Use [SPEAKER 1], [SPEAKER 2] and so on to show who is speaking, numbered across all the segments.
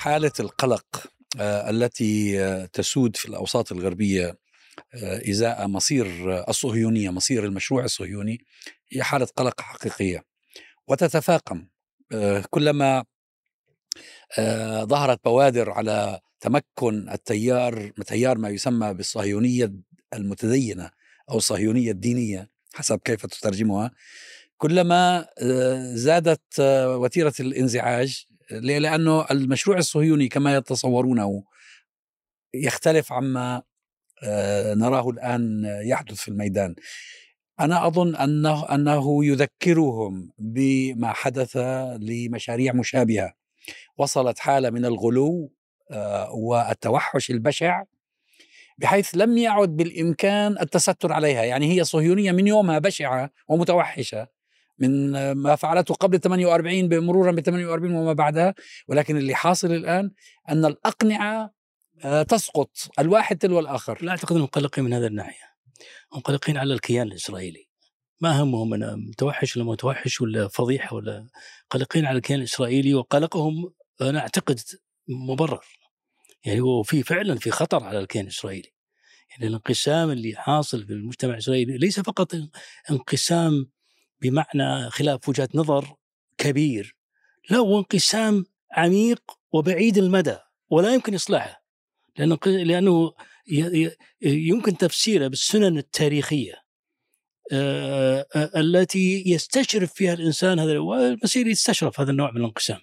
[SPEAKER 1] حالة القلق آه، التي آه، تسود في الأوساط الغربية آه، إزاء مصير الصهيونية مصير المشروع الصهيوني هي حالة قلق حقيقية. وتتفاقم كلما ظهرت بوادر على تمكن التيار تيار ما يسمى بالصهيونية المتدينة أو الصهيونية الدينية حسب كيف تترجمها كلما زادت وتيرة الانزعاج لأنه المشروع الصهيوني كما يتصورونه يختلف عما آه، نراه الآن يحدث في الميدان. أنا أظن أنه, أنه يذكرهم بما حدث لمشاريع مشابهة. وصلت حالة من الغلو آه، والتوحش البشع بحيث لم يعد بالإمكان التستر عليها. يعني هي صهيونية من يومها بشعة ومتوحشة. من ما فعلته قبل 48 مرورا ب 48 وما بعدها ولكن اللي حاصل الآن أن الأقنعة آه، تسقط الواحد تلو الآخر.
[SPEAKER 2] لا أعتقد انهم مقلقين من هذه الناحية. مقلقين على الكيان الإسرائيلي. ما همهم أنا متوحش ولا متوحش ولا فضيحة ولا قلقين على الكيان الإسرائيلي وقلقهم أنا أعتقد مبرر. يعني هو في فعلا في خطر على الكيان الإسرائيلي. يعني الانقسام اللي حاصل في المجتمع الإسرائيلي ليس فقط انقسام بمعنى خلاف وجهات نظر كبير لا هو انقسام عميق وبعيد المدى ولا يمكن إصلاحه لأنه لأنه يمكن تفسيره بالسنن التاريخية التي يستشرف فيها الإنسان هذا والمسير يستشرف هذا النوع من الانقسام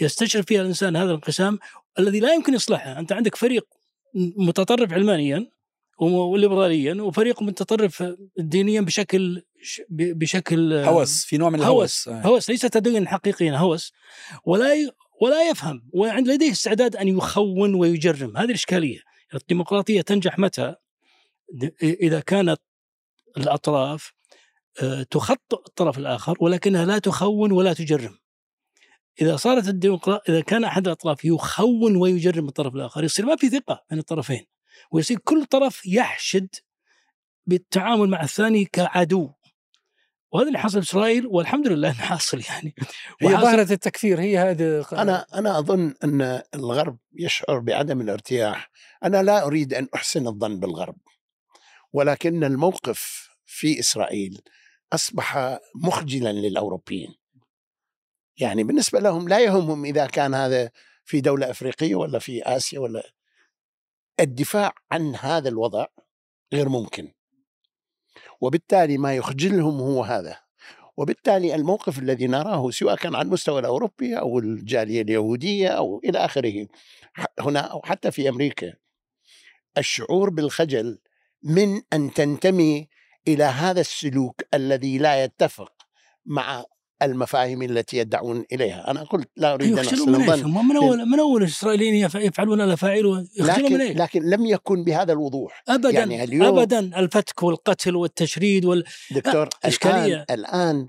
[SPEAKER 2] يستشرف فيها الإنسان هذا الانقسام الذي لا يمكن إصلاحه أنت عندك فريق متطرف علمانيا وليبراليا وفريق متطرف دينيا بشكل بشكل
[SPEAKER 1] هوس في نوع من الهوس.
[SPEAKER 2] هوس, هوس ليس تدين حقيقيا هوس. ولا ولا يفهم وعند لديه استعداد أن يخون ويجرم. هذه الإشكالية. الديمقراطية تنجح متى؟ إذا كانت الأطراف آه، تخطئ الطرف الآخر ولكنها لا تخون ولا تجرم. إذا صارت الديمقراطيه إذا كان أحد الأطراف يخون ويجرم الطرف الآخر يصير ما في ثقة بين الطرفين. ويصير كل طرف يحشد بالتعامل مع الثاني كعدو. وهذا اللي حصل في إسرائيل والحمد لله إنه حاصل يعني.
[SPEAKER 1] هي ظاهره التكفير هي هذه
[SPEAKER 3] أنا أنا أظن أن الغرب يشعر بعدم الارتياح. أنا لا أريد أن أحسن الظن بالغرب ولكن الموقف في إسرائيل أصبح مخجلا للأوروبيين. يعني بالنسبة لهم لا يهمهم إذا كان هذا في دولة أفريقية ولا في آسيا ولا. الدفاع عن هذا الوضع غير ممكن. وبالتالي ما يخجلهم هو هذا. وبالتالي الموقف الذي نراه سواء كان على المستوى الأوروبي أو الجالية اليهودية أو إلى آخره هنا أو حتى في أمريكا. الشعور بالخجل من أن تنتمي إلى هذا السلوك الذي لا يتفق مع المفاهيم التي يدعون إليها، أنا قلت لا أريد أن
[SPEAKER 2] احسن الظن من اول من أول الإسرائيليين يفعلون الافاعيل
[SPEAKER 3] لكن من إيه؟ لكن لم يكن بهذا الوضوح.
[SPEAKER 2] ابدا يعني اليوم ابدا الفتك والقتل والتشريد وال
[SPEAKER 3] دكتور إشكالية. الان, الآن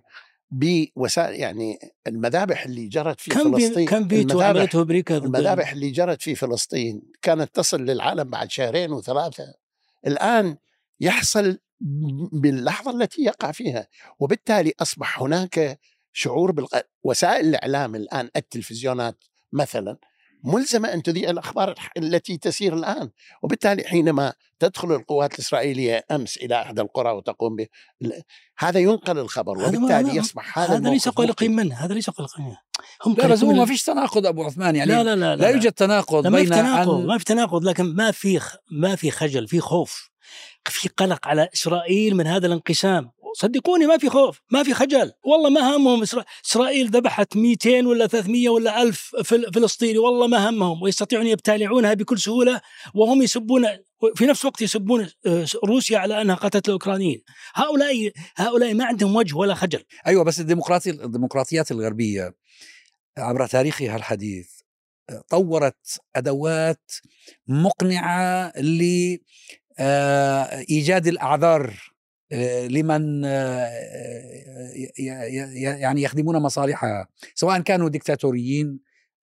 [SPEAKER 3] بوسائل يعني المذابح اللي جرت في
[SPEAKER 2] كم
[SPEAKER 3] فلسطين
[SPEAKER 2] كم فيتو عملته أمريكا
[SPEAKER 3] المذابح اللي جرت في فلسطين كانت تصل للعالم بعد شهرين وثلاثة. الآن يحصل باللحظة التي يقع فيها. وبالتالي أصبح هناك شعور بالق... وسائل الإعلام الآن التلفزيونات مثلا ملزمة أن تذيع الأخبار التي تسير الآن. وبالتالي حينما تدخل القوات الإسرائيلية أمس إلى إحدى القرى وتقوم به هذا ينقل الخبر وبالتالي يصبح هذا
[SPEAKER 2] هذا ليس قلقين منه هذا ليس قلقين منه
[SPEAKER 1] هم لا بس هو ما فيش تناقض أبو عثمان يعني لا لا لا, لا, لا يوجد تناقض
[SPEAKER 2] ما في تناقض ما في تناقض لكن ما في ما في خجل في خوف في قلق على إسرائيل من هذا الانقسام. صدقوني ما في خوف ما في خجل. والله ما همهم إسرائيل ذبحت 200 ولا 300 ولا 1000 فلسطيني. والله ما همهم. ويستطيعون يبتلعونها بكل سهولة وهم يسبون في نفس الوقت يسبون آه، روسيا على أنها قتلت الأوكرانيين. هؤلاء هؤلاء ما عندهم وجه ولا خجل.
[SPEAKER 1] أيوه بس الديمقراطيه الديمقراطيات الغربية عبر تاريخها الحديث طورت أدوات مقنعة لايجاد آه، الأعذار آه، لمن آه، يعني يخدمون مصالحها سواء كانوا ديكتاتوريين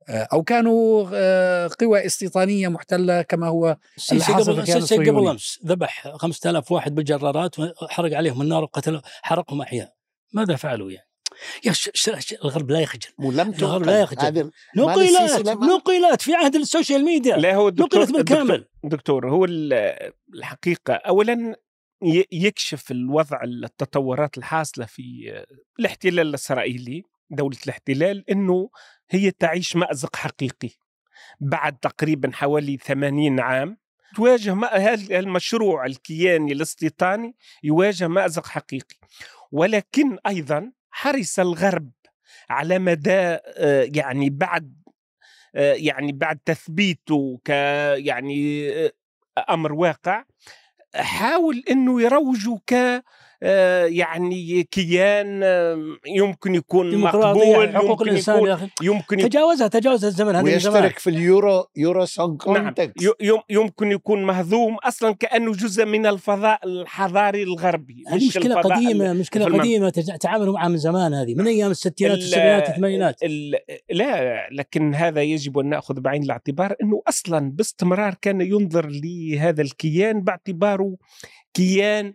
[SPEAKER 1] آه، أو كانوا قوى استيطانية محتلة كما هو
[SPEAKER 2] السيسي قبل السيسي قبل أمس ذبح 5000 واحد بالجرارات وحرق عليهم النار وقتل حرقهم أحياء. ماذا فعلوا يعني؟ يا ش... ش... ش... الغرب لا يخجل.
[SPEAKER 4] ولم
[SPEAKER 2] الغرب لا يخجل.
[SPEAKER 4] ما-
[SPEAKER 2] نقلت في عهد ال social media.
[SPEAKER 5] لا هو الدكتور
[SPEAKER 2] نقلت بالكامل.
[SPEAKER 5] دكتور هو ال- الحقيقة أولا ي- يكشف الوضع التطورات الحاصلة في الاحتلال الإسرائيلي دولة الاحتلال أنه هي تعيش مأزق حقيقي. بعد تقريبا حوالي 80 عام تواجه هذا المشروع الكياني الاستيطاني يواجه مأزق حقيقي. ولكن أيضا حرص الغرب على مدى آه، يعني بعد آه، يعني بعد تثبيته ك يعني آه، أمر واقع حاول إنه يروجوا ك يعني كيان آه، يمكن يكون مقبول
[SPEAKER 2] حقوق
[SPEAKER 5] يمكن
[SPEAKER 2] الإنسان
[SPEAKER 5] يكون
[SPEAKER 2] يا أخي.
[SPEAKER 5] يمكن
[SPEAKER 2] تجاوزها تجاوز الزمن هذا
[SPEAKER 4] ويشترك في اليورو يورو سونج
[SPEAKER 5] نعم يمكن يكون مهضوم أصلا كأنه جزء من الفضاء الحضاري الغربي.
[SPEAKER 2] هذه
[SPEAKER 5] مش
[SPEAKER 2] مشكلة
[SPEAKER 5] الفضاء
[SPEAKER 2] قديمة
[SPEAKER 5] ال-
[SPEAKER 2] مشكلة
[SPEAKER 5] في المنطقة.
[SPEAKER 2] قديمة تج- تعاملوا معها من زمان هذه. من أيام الستينات
[SPEAKER 5] ال-
[SPEAKER 2] السبعينات الثمانينات؟
[SPEAKER 5] ال- لا لكن هذا يجب أن نأخذ بعين الاعتبار أنه أصلا باستمرار كان ينظر لهذا الكيان باعتباره كيان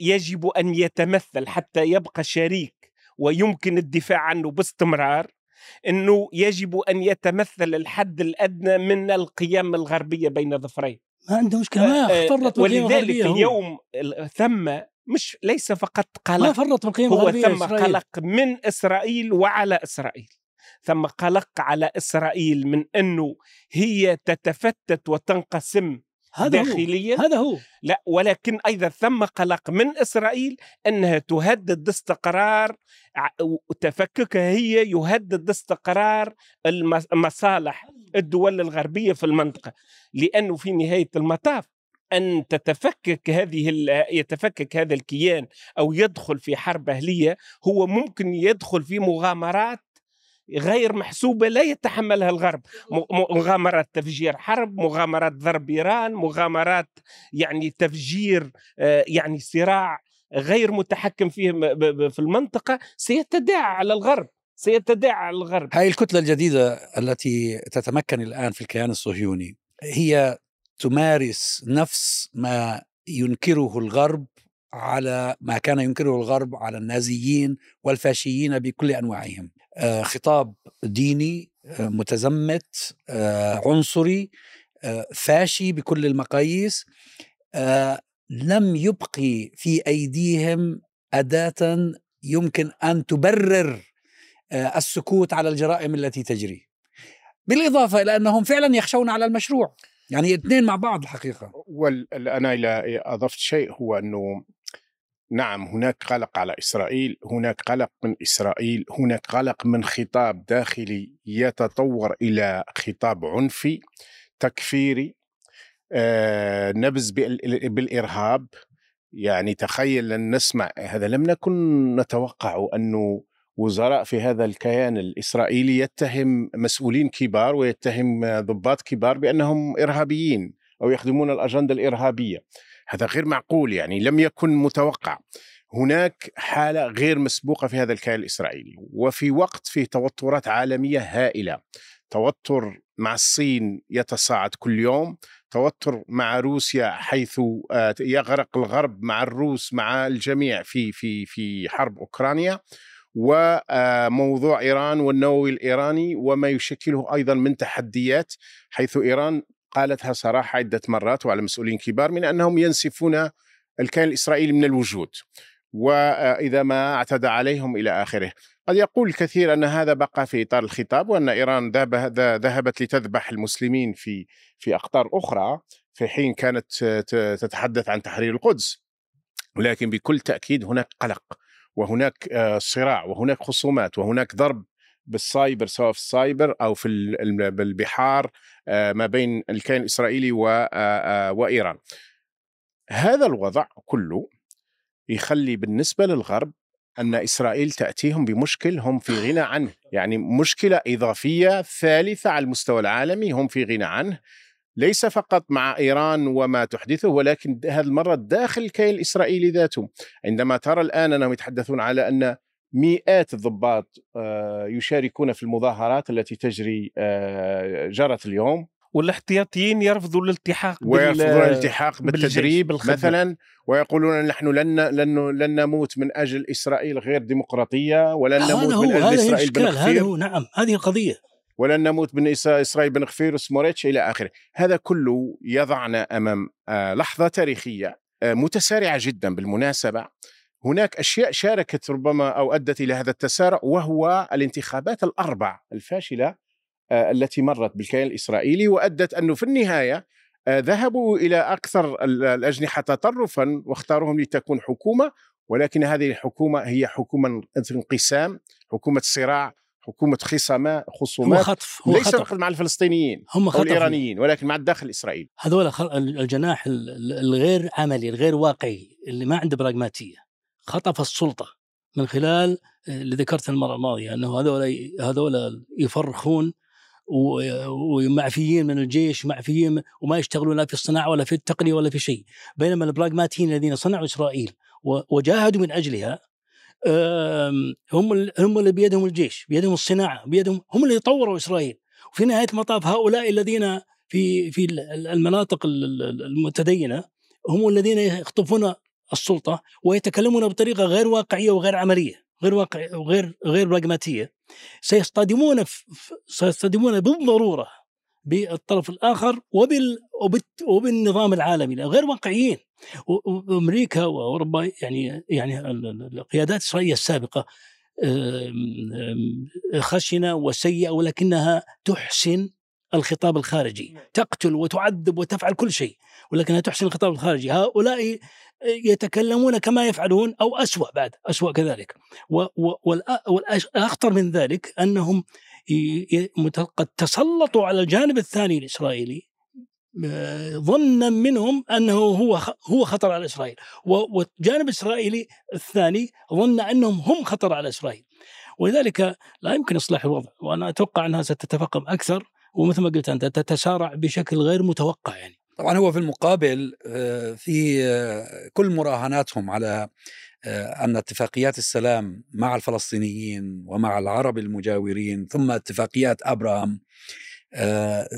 [SPEAKER 5] يجب أن يتمثل حتى يبقى شريك ويمكن الدفاع عنه باستمرار إنه يجب أن يتمثل الحد الأدنى من القيم الغربية بين ظفرين
[SPEAKER 2] ما عنده مشكلة ما
[SPEAKER 5] آه،
[SPEAKER 2] فرط بالقيم
[SPEAKER 5] ولذلك. اليوم ال- ثم مش ليس فقط
[SPEAKER 2] ما
[SPEAKER 5] قلق
[SPEAKER 2] فرط بالقيم
[SPEAKER 5] هو ثم
[SPEAKER 2] إسرائيل.
[SPEAKER 5] قلق من إسرائيل وعلى إسرائيل ثم قلق على إسرائيل من إنه هي تتفتت وتنقسم
[SPEAKER 2] هذا هو
[SPEAKER 5] داخليا؟
[SPEAKER 2] هذا هو.
[SPEAKER 5] لا ولكن أيضا ثم قلق من إسرائيل أنها تهدد استقرار وتفككها هي يهدد استقرار مصالح الدول الغربية في المنطقة. لأنه في نهاية المطاف أن تتفكك هذه يتفكك هذا الكيان أو يدخل في حرب أهلية هو ممكن يدخل في مغامرات غير محسوبة لا يتحملها الغرب. مغامرات تفجير حرب مغامرات ضرب إيران مغامرات يعني تفجير آه، يعني صراع غير متحكم فيه في المنطقة سيتداعى على الغرب سيتداعى على الغرب.
[SPEAKER 1] هاي الكتلة الجديدة التي تتمكن الآن في الكيان الصهيوني هي تمارس نفس ما ينكره الغرب على ما كان ينكره الغرب على النازيين والفاشيين بكل أنواعهم. آه، خطاب ديني آه، متزمت آه، عنصري آه، فاشي بكل المقاييس آه، لم يبقي في أيديهم أداة يمكن أن تبرر آه، السكوت على الجرائم التي تجري. بالإضافة إلى أنهم فعلا يخشون على المشروع يعني اثنين مع بعض الحقيقة.
[SPEAKER 4] وأنا إلى أضفت شيء هو أنه نعم هناك قلق على إسرائيل، هناك قلق من إسرائيل، هناك قلق من خطاب داخلي يتطور إلى خطاب عنفي تكفيري. آه، بال- بالإرهاب. يعني تخيل ان نسمع هذا. لم نكن نتوقع انه وزراء في هذا الكيان الإسرائيلي يتهم مسؤولين كبار ويتهم ضباط كبار بأنهم إرهابيين أو يخدمون الأجندة الإرهابية. هذا غير معقول يعني لم يكن متوقع. هناك حالة غير مسبوقة في هذا الكيان الإسرائيلي وفي وقت فيه توترات عالمية هائلة. توتر مع الصين يتصاعد كل يوم توتر مع روسيا حيث آه، يغرق الغرب مع الروس مع الجميع في في في حرب أوكرانيا. وموضوع إيران والنووي الإيراني وما يشكله أيضا من تحديات حيث إيران قالتها صراحة عدة مرات وعلى مسؤولين كبار من أنهم ينسفون الكيان الإسرائيلي من الوجود وإذا ما اعتدى عليهم إلى آخره. قد يقول الكثير أن هذا بقى في إطار الخطاب وأن إيران ذهب- ذهبت لتذبح المسلمين في في أقطار أخرى في حين كانت تتحدث عن تحرير القدس. ولكن بكل تأكيد هناك قلق وهناك آه، صراع وهناك خصومات وهناك ضرب بالسايبر سواء في السايبر أو في ال- ال- بالبحار آه، ما بين الكيان الإسرائيلي آه، آه، وإيران. هذا الوضع كله يخلي بالنسبة للغرب أن إسرائيل تأتيهم بمشكل هم في غنى عنه، يعني مشكلة إضافية ثالثة على المستوى العالمي هم في غنى عنه. ليس فقط مع إيران وما تحدثه ولكن هذه المرة داخل الكيان الإسرائيلي ذاته. عندما ترى الآن أنهم يتحدثون على أن مئات الضباط آه، يشاركون في المظاهرات التي تجري آه، جرت اليوم.
[SPEAKER 5] والاحتياطيين يرفضوا الالتحاق
[SPEAKER 4] ويرفضون الالتحاق بالتدريب. مثلا ويقولون نحن لن لن لن نموت من أجل إسرائيل غير ديمقراطية ولن نموت
[SPEAKER 2] هو
[SPEAKER 4] من أجل
[SPEAKER 2] هذا هو
[SPEAKER 4] اسرائيل
[SPEAKER 2] الاشكال هذا هو نعم هذه القضية
[SPEAKER 4] ولن نموت من إسرائيل بنغفير وسموريتش إلى آخره. هذا كله يضعنا أمام آه، لحظة تاريخية متسارعة جدا بالمناسبة. هناك أشياء شاركت ربما أو أدت إلى هذا التسارع وهو الانتخابات الأربع الفاشلة آه، التي مرت بالكيان الإسرائيلي وأدت انه في النهاية آه، ذهبوا إلى أكثر ال- الأجنحة تطرفا واختاروهم لتكون حكومة ولكن هذه الحكومة هي حكومة انقسام حكومة صراع حكومة خصامات
[SPEAKER 2] هو
[SPEAKER 4] خصومات
[SPEAKER 2] خطف هو
[SPEAKER 4] ليس
[SPEAKER 2] خطف.
[SPEAKER 4] فقط مع الفلسطينيين
[SPEAKER 2] هم خطف
[SPEAKER 4] الإيرانيين ولكن مع الداخل الإسرائيلي.
[SPEAKER 2] هذول الجناح ال- ال- الغير عملي الغير واقعي اللي ما عنده براغماتية. خطف السلطة من خلال اللي ذكرت المرة الماضية إنه هذول هذول يفرخون ومعفيين من الجيش معفيين وما يشتغلون لا في الصناعة ولا في التقنية ولا في شيء. بينما البراغماتيين الذين صنعوا إسرائيل وجاهدوا من أجلها هم هم اللي بيدهم الجيش بيدهم الصناعة بيدهم هم اللي طوروا إسرائيل. وفي نهاية المطاف هؤلاء الذين في في ال- المناطق ال- ال- المتدينة هم الذين يخطفون السلطة ويتكلمون بطريقة غير واقعية وغير عملية غير واقع وغير غير براغماتية. سيصطدمون سيصطدمون بالضرورة بالطرف الآخر وبال وبالنظام العالمي غير واقعيين. وأمريكا وأوروبا يعني يعني ال- ال- القيادات الإسرائيلية السابقة خشنة وسيئة ولكنها تحسن الخطاب الخارجي. تقتل وتعذب وتفعل كل شيء ولكنها تحسن الخطاب الخارجي. هؤلاء يتكلمون كما يفعلون أو أسوأ بعد أسوأ كذلك. والأخطر من ذلك أنهم قد تسلطوا على الجانب الثاني الإسرائيلي آه، ظنا منهم أنه هو هو خطر على إسرائيل. والجانب الإسرائيلي الثاني ظن أنهم هم خطر على إسرائيل. ولذلك لا يمكن إصلاح الوضع وأنا أتوقع أنها ستتفاقم أكثر ومثل ما قلت أنت تتسارع بشكل غير متوقع يعني.
[SPEAKER 1] طبعا هو في المقابل آه، في آه، كل مراهناتهم على آه، أن اتفاقيات السلام مع الفلسطينيين ومع العرب المجاورين ثم اتفاقيات ابراهام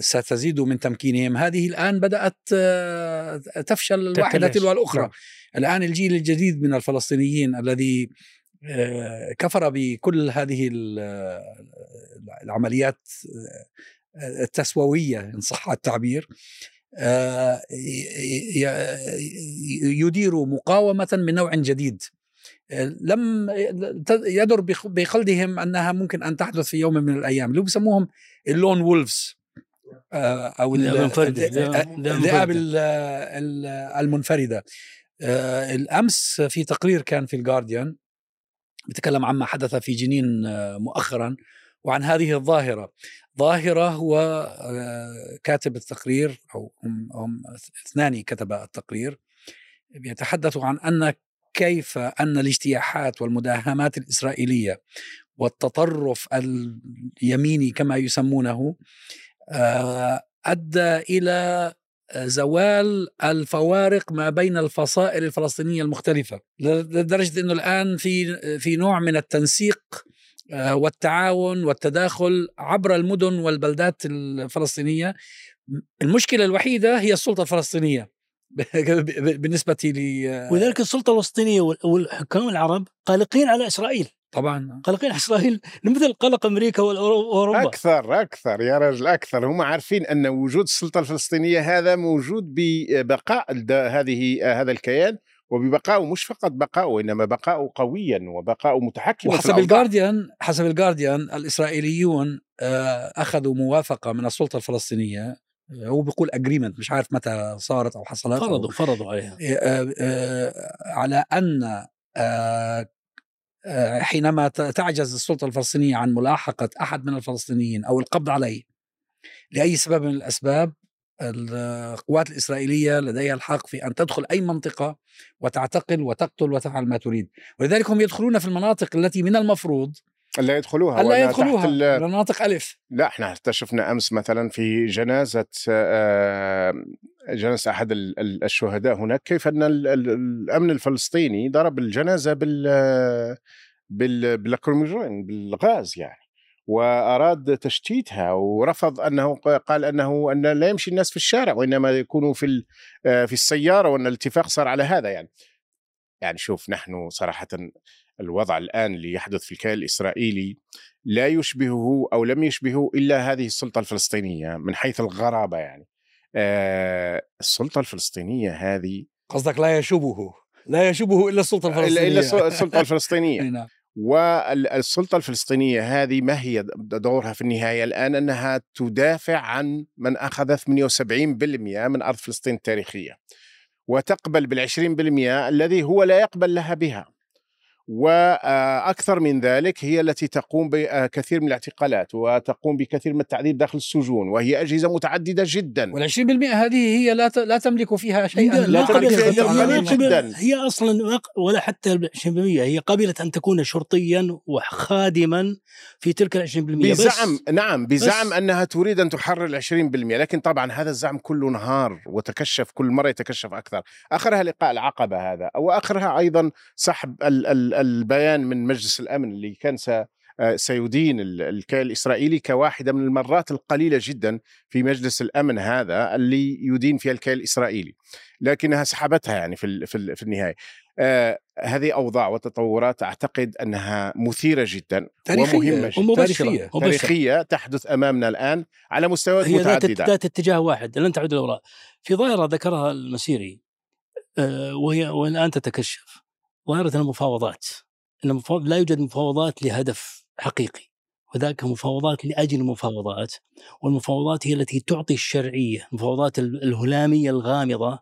[SPEAKER 1] ستزيد من تمكينهم هذه الآن بدأت تفشل الواحده. تلو الاخرى
[SPEAKER 5] نعم.
[SPEAKER 1] الآن الجيل الجديد من الفلسطينيين الذي كفر بكل هذه ال- العمليات التسوويه إن صح التعبير يدير مقاومة من نوع جديد آه، لم يدر بخ- بخلدهم أنها ممكن أن تحدث في يوم من الأيام اللي بيسموهم اللون وولفز آه، أو ال-
[SPEAKER 2] الذئاب المنفردة.
[SPEAKER 1] الذئاب
[SPEAKER 2] الذئاب
[SPEAKER 1] الذئاب
[SPEAKER 2] المنفردة.
[SPEAKER 1] ال- ال- المنفردة آه، الأمس في تقرير كان في الجارديان بيتكلم عما حدث في جنين آه، مؤخرا وعن هذه الظاهرة ظاهرة هو آه، كاتب التقرير أو هم هم اثنان كتبا التقرير بيتحدثوا عن أن كيف أن الاجتياحات والمداهمات الإسرائيلية والتطرف اليميني كما يسمونه آه، أدى إلى زوال الفوارق ما بين الفصائل الفلسطينية المختلفة لدرجة إنه الآن في في نوع من التنسيق والتعاون والتداخل عبر المدن والبلدات الفلسطينية. المشكلة الوحيدة هي السلطة الفلسطينية. بالنسبة لي
[SPEAKER 2] ولذلك السلطة الفلسطينيه وال- والحكام العرب قلقين على إسرائيل.
[SPEAKER 1] طبعا.
[SPEAKER 2] قلقين على إسرائيل. مثل قلق أمريكا واوروبا
[SPEAKER 4] أكثر أكثر يا رجل أكثر. هم عارفين أن وجود السلطة الفلسطينية هذا موجود ببقاء هذه هذا الكيان. وببقائه مش فقط بقائه انما بقائه قويا وبقائه متحكما
[SPEAKER 1] وحسب
[SPEAKER 4] الأوضاع.
[SPEAKER 1] الجارديان حسب الجارديان الإسرائيليون آه، أخذوا موافقة من السلطة الفلسطينية آه، هو بيقول اجريمنت مش عارف متى صارت أو حصلت أو
[SPEAKER 2] فرضوا فرضوا عليها
[SPEAKER 1] آه، على أن حينما تعجز السلطة الفلسطينية عن ملاحقة أحد من الفلسطينيين أو القبض عليه لأي سبب من الأسباب القوات الإسرائيلية لديها الحق في أن تدخل أي منطقة وتعتقل وتقتل وتفعل ما تريد. ولذلك هم يدخلون في المناطق التي من المفروض
[SPEAKER 4] لا يدخلوها تحت
[SPEAKER 1] يدخلوها
[SPEAKER 4] ال-
[SPEAKER 1] مناطق ألف.
[SPEAKER 4] لا إحنا حتى شفنا أمس مثلا في جنازة آه، ال- ال- الشهداء هناك كيف أن ال- ال- الأمن الفلسطيني ضرب الجنازة بال بال باللاكروميجين بالغاز يعني. وأراد تشتيتها ورفض أنه قال أنه أن لا يمشي الناس في الشارع وإنما يكونوا في آه، في السيارة وأن الاتفاق صار على هذا يعني. يعني شوف نحن صراحة الوضع الآن اللي يحدث في الكيان الإسرائيلي لا يشبهه أو لم يشبهه إلا هذه السلطة الفلسطينية من حيث الغرابة يعني. آه، السلطة الفلسطينية هذه
[SPEAKER 1] قصدك لا يشبهه لا يشبه إلا السلطة
[SPEAKER 4] الا
[SPEAKER 1] الفلسطينية.
[SPEAKER 4] إلا السلطة
[SPEAKER 1] الفلسطينية. نعم.
[SPEAKER 4] والسلطة الفلسطينية هذه ما هي دورها في النهاية الآن؟ أنها تدافع عن من أخذ 78% من أرض فلسطين التاريخية وتقبل بالعشرين بالمئة الذي هو لا يقبل لها بها. وأكثر من ذلك هي التي تقوم بكثير من الاعتقالات وتقوم بكثير من التعذيب داخل السجون وهي أجهزة متعددة جدا.
[SPEAKER 1] وال20% هذه هي لا ت- لا تملك فيها شيئا.
[SPEAKER 2] لا
[SPEAKER 4] لا تملك فيها جداً.
[SPEAKER 2] هي أصلا ولا حتى ال 20% هي قبلت أن تكون شرطيا وخادما في تلك ال 20% بس
[SPEAKER 4] بزعم نعم بزعم
[SPEAKER 2] بس-
[SPEAKER 4] أنها تريد أن تحرر العشرين بالمئة لكن طبعا هذا الزعم كله نهار وتكشف كل مرة يتكشف أكثر. آخرها لقاء العقبة هذا وآخرها أيضا سحب ال- ال- البيان من مجلس الأمن اللي كان س آه، سيدين ال- الكيان الإسرائيلي كواحدة من المرات القليلة جدا في مجلس الأمن هذا اللي يدين فيها الكيان الإسرائيلي لكنها سحبتها يعني في ال- في ال- في النهاية آه هذه أوضاع وتطورات أعتقد أنها مثيرة جدا
[SPEAKER 1] تاريخية.
[SPEAKER 4] ومهمة جدا
[SPEAKER 2] ومبشره
[SPEAKER 1] تاريخية.
[SPEAKER 2] مبشرة.
[SPEAKER 4] تاريخية تحدث أمامنا الآن على مستويات
[SPEAKER 2] هي ذات
[SPEAKER 4] متعددة
[SPEAKER 2] ذات اتجاه واحد لن تعود للوراء في ظاهرة ذكرها المسيري آه، وهي والآن تتكشف ظاهره المفاوضات ان المفاوض لا يوجد مفاوضات لهدف حقيقي. وذاك مفاوضات لأجل المفاوضات. والمفاوضات هي التي تعطي الشرعية المفاوضات ال- الهلامية الغامضة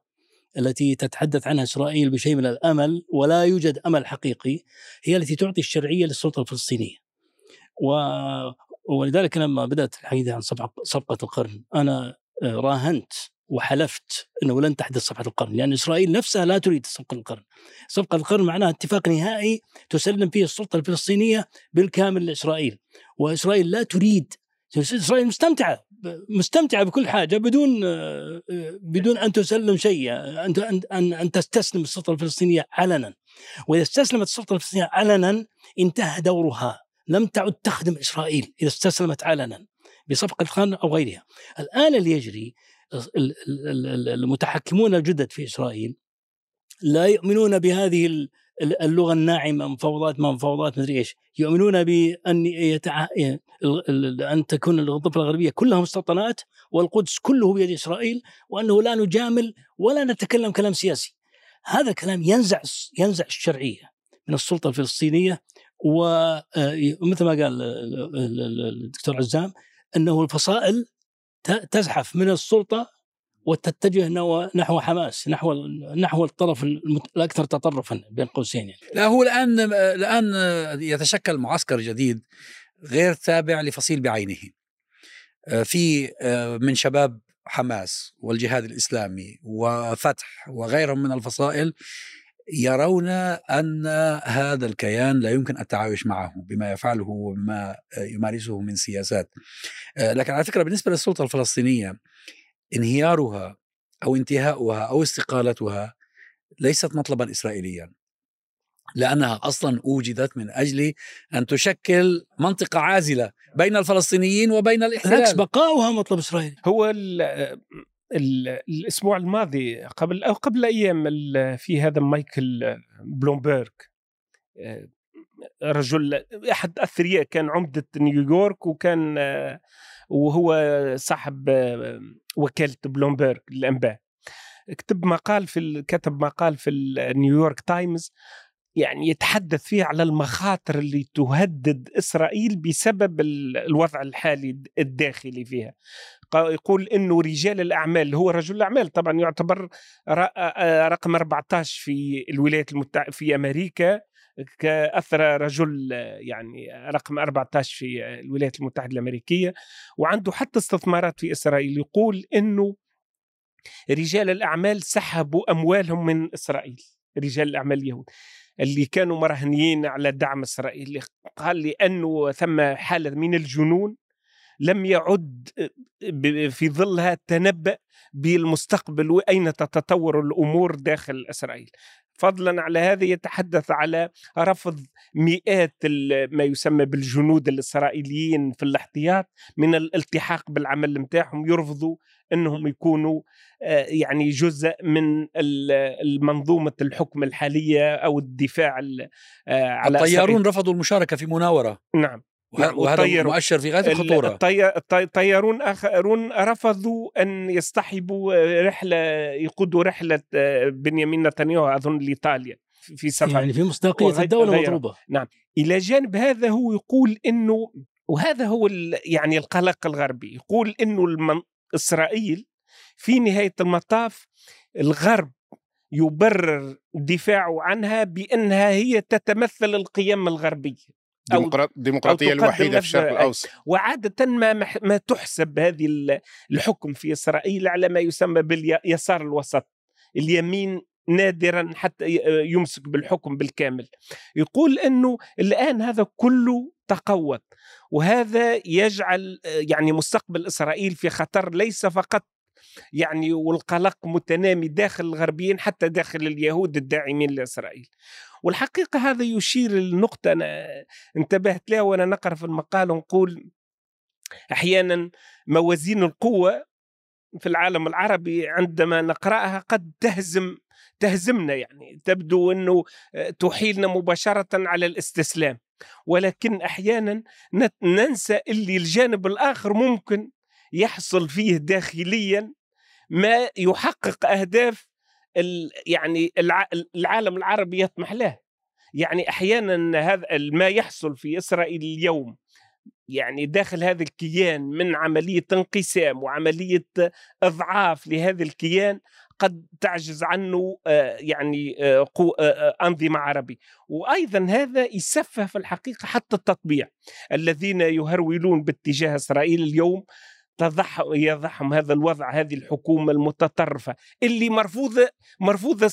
[SPEAKER 2] التي تتحدث عنها إسرائيل بشيء من الأمل ولا يوجد أمل حقيقي هي التي تعطي الشرعية للسلطة الفلسطينية. و ولذلك لما بدأت الحديث عن صفقة القرن أنا آه، راهنت وحلفت إنه لن تحدث صفقه القرن لأن إسرائيل نفسها لا تريد صفقه القرن. صفقة القرن معناها اتفاق نهائي تسلم فيه السلطة الفلسطينية بالكامل لإسرائيل وإسرائيل لا تريد إسرائيل مستمتعة مستمتعة بكل حاجة بدون بدون أن تسلم شيء أن أن أن, تستسلم السلطة الفلسطينية علنا وإذا استسلمت السلطة الفلسطينية علنا انتهى دورها لم تعد تخدم إسرائيل إذا استسلمت علنا بصفقة القرن أو غيرها. الآن اللي يجري المتحكمون الجدد في إسرائيل لا يؤمنون بهذه ال- ال- اللغة الناعمة مفاوضات ما مفاوضات مدري إيش. يؤمنون بان يتع... أن تكون الضفه الغربية كلها مستوطنات والقدس كله بيد إسرائيل وأنه لا نجامل ولا نتكلم كلام سياسي. هذا الكلام ينزع ينزع الشرعية من السلطة الفلسطينية ومثل ما قال ال- ال- ال- الدكتور عزام إنه الفصائل تزحف من السلطة وتتجه نحو حماس نحو نحو الطرف الأكثر تطرفا بين قوسين يعني.
[SPEAKER 1] لا هو الآن الآن يتشكل معسكر جديد غير تابع لفصيل بعينه في من شباب حماس والجهاد الإسلامي وفتح وغيرهم من الفصائل يرون أن هذا الكيان لا يمكن التعايش معه بما يفعله وما يمارسه من سياسات. لكن على فكرة بالنسبة للسلطة الفلسطينية انهيارها أو انتهاؤها أو استقالتها ليست مطلبا اسرائيليا لأنها أصلا أوجدت من أجل أن تشكل منطقة عازلة بين الفلسطينيين وبين
[SPEAKER 2] بالعكس
[SPEAKER 1] الاحتلال.
[SPEAKER 2] بقاؤها مطلب إسرائيلي.
[SPEAKER 5] هو ال الأسبوع الماضي قبل أو قبل أيام في هذا مايكل بلومبرغ آه، رجل أحد أثرياء كان عمدة نيويورك وكان آه، وهو صاحب آه، وكالة بلومبرغ للانباء كتب مقال في كتب مقال في النيويورك تايمز يعني يتحدث فيه على المخاطر اللي تهدد إسرائيل بسبب ال- الوضع الحالي الداخلي فيها. يقول إنه رجال الأعمال هو رجل الأعمال طبعا يعتبر رقم 14 في الولايات المتحده في أمريكا كاثرى رجل يعني رقم 14 في الولايات المتحدة الأمريكية. وعنده حتى استثمارات في إسرائيل. يقول إنه رجال الأعمال سحبوا أموالهم من إسرائيل رجال الأعمال اليهود. اللي كانوا مرهنين على دعم إسرائيل قال لأنه ثم حالة من الجنون لم يعد ب- في ظلها تنبأ بالمستقبل وأين تتطور الأمور داخل إسرائيل. فضلا على هذا يتحدث على رفض مئات ما يسمى بالجنود الإسرائيليين في الاحتياط من الالتحاق بالعمل متاعهم يرفضوا أنهم يكونوا آه، يعني جزء من ال- المنظومة الحكم الحالية أو الدفاع ال- آه، على
[SPEAKER 1] الطيارون رفضوا المشاركة في مناورة.
[SPEAKER 5] نعم،
[SPEAKER 1] وهذا. مؤشر في غاية الخطورة
[SPEAKER 5] الطي- الطي- الطيارون آخرون رفضوا أن يصطحبوا رحلة يقودوا رحلة آه، بنيامين نتنياهو أظن لإيطاليا في سفر
[SPEAKER 2] يعني في مصداقية
[SPEAKER 5] وغي-
[SPEAKER 2] الدولة
[SPEAKER 5] غيره.
[SPEAKER 2] مطلوبة
[SPEAKER 5] إلى جانب هذا هو يقول إنه وهذا هو ال- يعني القلق الغربي يقول إنه المن... إسرائيل في نهاية المطاف الغرب يبرر دفاعه عنها بأنها هي تتمثل القيم
[SPEAKER 4] الغربية الديمقراطية الوحيدة في الشرق. الأوسط
[SPEAKER 5] وعادة ما ما تحسب هذه ال- الحكم في إسرائيل على ما يسمى باليسار الوسط اليمين نادرا حتى يمسك بالحكم بالكامل يقول أنه الآن هذا كله تقوت وهذا يجعل يعني مستقبل إسرائيل في خطر ليس فقط يعني والقلق متنامي داخل الغربيين حتى داخل اليهود الداعمين لإسرائيل والحقيقة هذا يشير للنقطة أنا انتبهت لها وأنا نقرأ في المقال ونقول أحيانا موازين القوة في العالم العربي عندما نقرأها قد تهزم تهزمنا يعني. تبدو أنه تحيلنا مباشرة على الاستسلام. ولكن أحيانا ننسى اللي الجانب الآخر ممكن يحصل فيه داخليا ما يحقق أهداف يعني الع- العالم العربي يطمح له. يعني أحيانا هذا ما يحصل في إسرائيل اليوم يعني داخل هذا الكيان من عملية انقسام وعملية إضعاف لهذا الكيان قد تعجز عنه آه، يعني آه، آه، أنظمة عربي وأيضا هذا يسفه في الحقيقة حتى التطبيع. الذين يهرولون باتجاه إسرائيل اليوم تضح يضحهم هذا الوضع هذه الحكومة المتطرفة اللي مرفوضة مرفوضة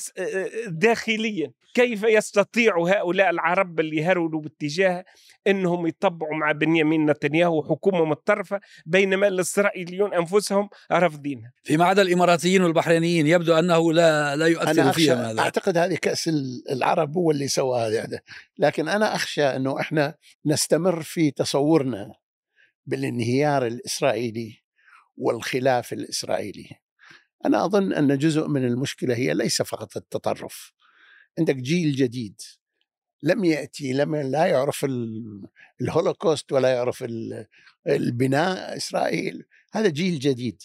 [SPEAKER 5] داخليا. كيف يستطيع هؤلاء العرب اللي هرولوا باتجاه إنهم يطبعوا مع بنيامين نتنياهو حكومة متطرفة بينما الإسرائيليون أنفسهم رافضينها
[SPEAKER 1] فيما عدا الإماراتيين والبحرينيين يبدو أنه لا لا يؤثر
[SPEAKER 3] اخشى
[SPEAKER 1] فيهم هذا
[SPEAKER 3] أعتقد هذه كأس ال- العرب هو اللي سوى هذا لكن أنا أخشى إنه إحنا نستمر في تصورنا بالانهيار الإسرائيلي. والخلاف الإسرائيلي. أنا أظن أن جزء من المشكلة هي ليس فقط التطرف. عندك جيل جديد لم يأتي لم لا يعرف ال- الهولوكوست ولا يعرف ال- البناء إسرائيل. هذا جيل جديد.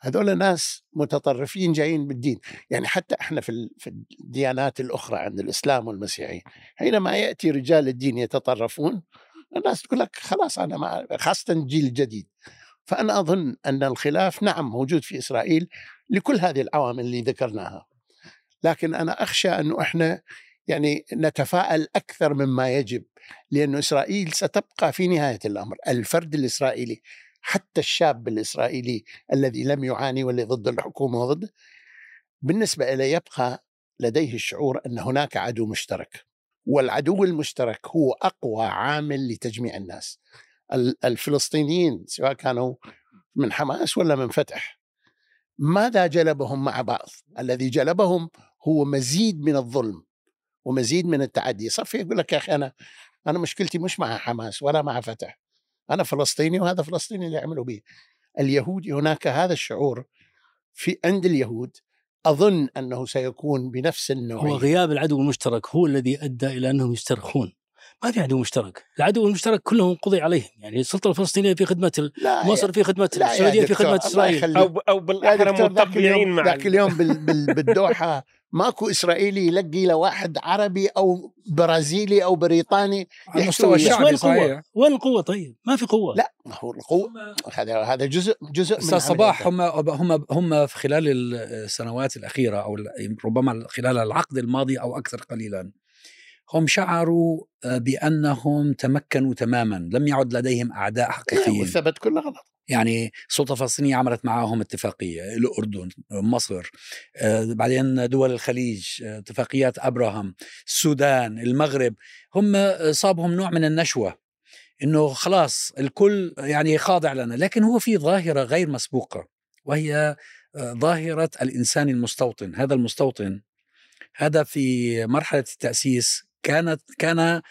[SPEAKER 3] هذول ناس متطرفين جايين بالدين. يعني حتى إحنا في في الديانات الأخرى عند الإسلام والمسيحيه حينما يأتي رجال الدين يتطرفون الناس تقول لك خلاص أنا مع خاصة الجيل الجديد فأنا أظن أن الخلاف نعم موجود في إسرائيل لكل هذه العوامل اللي ذكرناها. لكن أنا أخشى أنه إحنا يعني نتفائل أكثر مما يجب لأن إسرائيل ستبقى في نهاية الأمر. الفرد الإسرائيلي حتى الشاب الإسرائيلي الذي لم يعاني واللي ضد الحكومة وضد بالنسبة إليه يبقى لديه الشعور أن هناك عدو مشترك. والعدو المشترك هو أقوى عامل لتجميع الناس. ال- الفلسطينيين سواء كانوا من حماس ولا من فتح ماذا جلبهم مع بعض؟ الذي جلبهم هو مزيد من الظلم ومزيد من التعدي. صفي يقول لك يا أخي أنا أنا مشكلتي مش مع حماس ولا مع فتح. أنا فلسطيني وهذا فلسطيني اللي يعملوا به. اليهودي هناك هذا الشعور في عند اليهود أظن أنه سيكون بنفس
[SPEAKER 2] هو
[SPEAKER 3] النوعية.
[SPEAKER 2] غياب العدو المشترك هو الذي أدى إلى أنهم يسترخون. ما في عدو مشترك العدو المشترك كلهم قضي عليهم يعني السلطة الفلسطينية في
[SPEAKER 3] خدمة
[SPEAKER 2] مصر في
[SPEAKER 3] خدمة
[SPEAKER 2] السعودية في
[SPEAKER 3] خدمة
[SPEAKER 5] إسرائيل.
[SPEAKER 3] أو أو
[SPEAKER 5] بالأحرى
[SPEAKER 3] اليوم
[SPEAKER 5] مع
[SPEAKER 3] ذاك اليوم بال بال بالدوحة ماكو إسرائيلي يلقي لواحد عربي أو برازيلي أو بريطاني
[SPEAKER 1] على المستوى
[SPEAKER 3] وياه.
[SPEAKER 2] بس وين القوه؟ وين القوه طيب؟ ما في قوة
[SPEAKER 3] لا ما هو القوة هذا هذا جزء جزء من
[SPEAKER 1] أستاذ صباح هم هم هم في خلال السنوات الأخيرة أو ربما خلال العقد الماضي أو أكثر قليلا هم شعروا آه، بأنهم تمكنوا تماما لم يعد لديهم أعداء حقيقيين.
[SPEAKER 3] والثبت كله غلط.
[SPEAKER 1] يعني السلطه الفلسطينيه عملت معهم اتفاقية الأردن مصر آه، بعدين دول الخليج آه، اتفاقيات أبراهام السودان المغرب هم صابهم نوع من النشوة إنه خلاص الكل يعني خاضع لنا. لكن هو في ظاهرة غير مسبوقة وهي ظاهرة الإنسان المستوطن. هذا المستوطن هذا في مرحلة التأسيس كانت كان آه،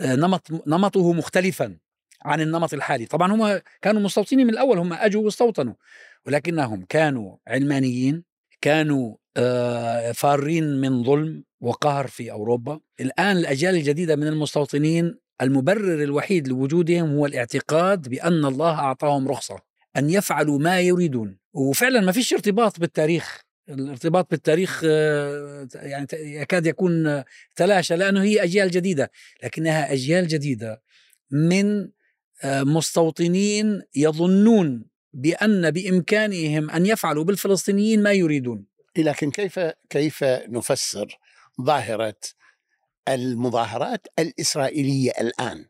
[SPEAKER 1] نمط نمطه مختلفا عن النمط الحالي. طبعا هم كانوا مستوطنين من الأول هم أجوا واستوطنوا ولكنهم كانوا علمانيين كانوا آه، فارين من ظلم وقهر في أوروبا. الآن الأجيال الجديدة من المستوطنين المبرر الوحيد لوجودهم هو الاعتقاد بأن الله أعطاهم رخصة أن يفعلوا ما يريدون. وفعلا ما فيش ارتباط بالتاريخ. الارتباط بالتاريخ آه، يعني يكاد يكون تلاشى لأنه هي أجيال جديدة لكنها أجيال جديدة من آه، مستوطنين يظنون بأن بإمكانهم أن يفعلوا بالفلسطينيين ما يريدون
[SPEAKER 3] لكن كيف كيف نفسر ظاهرة المظاهرات الإسرائيلية الآن؟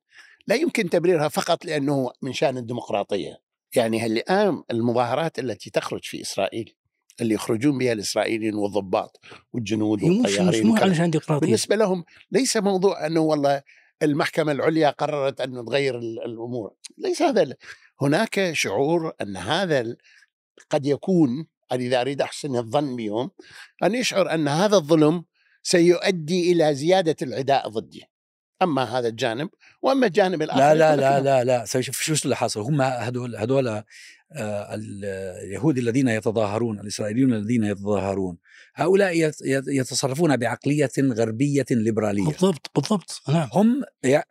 [SPEAKER 3] لا يمكن تبريرها فقط لأنه من شأن الديمقراطية، يعني الآن المظاهرات التي تخرج في إسرائيل اللي يخرجون بها الإسرائيليين والضباط والجنود والطيارين
[SPEAKER 2] مو علشان ديمقراطيه
[SPEAKER 3] بالنسبة لهم ليس موضوع أنه والله المحكمة العليا قررت أن تغير الأمور، ليس هذا هناك شعور أن هذا قد يكون إذا أريد أحسن الظن بهم أن يشعر أن هذا الظلم سيؤدي إلى زيادة العداء ضدي. أما هذا الجانب وأما الجانب الآخر
[SPEAKER 1] لا لا لا لا لا شوف شو اللي حصل؟ هم هدول آه اليهود الذين يتظاهرون الإسرائيليون الذين يتظاهرون هؤلاء يتصرفون بعقلية غربية ليبرالية.
[SPEAKER 2] بالضبط بالضبط. نعم.
[SPEAKER 1] هم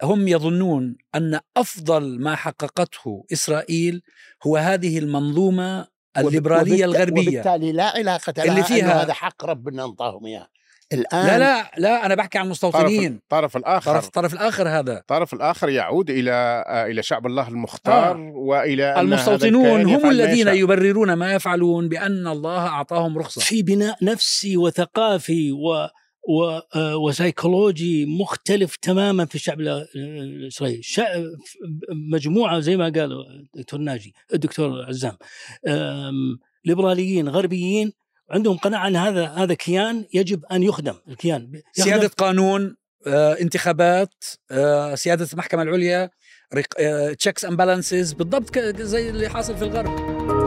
[SPEAKER 1] هم يظنون أن أفضل ما حققته إسرائيل هو هذه المنظومة الليبرالية الغربية.
[SPEAKER 3] وبالتالي لا علاقة لها اللي فيها هذا حق ربنا أنطاهم إياه.
[SPEAKER 1] الآن لا لا لا أنا بحكي عن المستوطنين.
[SPEAKER 4] الطرف الآخر.
[SPEAKER 1] طرف الطرف الآخر هذا.
[SPEAKER 4] الطرف الآخر يعود إلى إلى شعب الله المختار آه. وإلى
[SPEAKER 1] المستوطنون هم الذين يبررون ما يفعلون بأن الله أعطاهم رخصة.
[SPEAKER 2] في بناء نفسي وثقافي و و وسيكولوجي مختلف تماما في الشعب الإسرائيلي. مجموعة زي ما قال الدكتور ناجي الدكتور عزام. ليبراليين غربيين عندهم قناعة أن هذا هذا كيان يجب أن يخدم. الكيان
[SPEAKER 1] سيادة قانون آه، انتخابات آه، سيادة المحكمة العليا checks and balances بالضبط زي اللي حاصل في الغرب.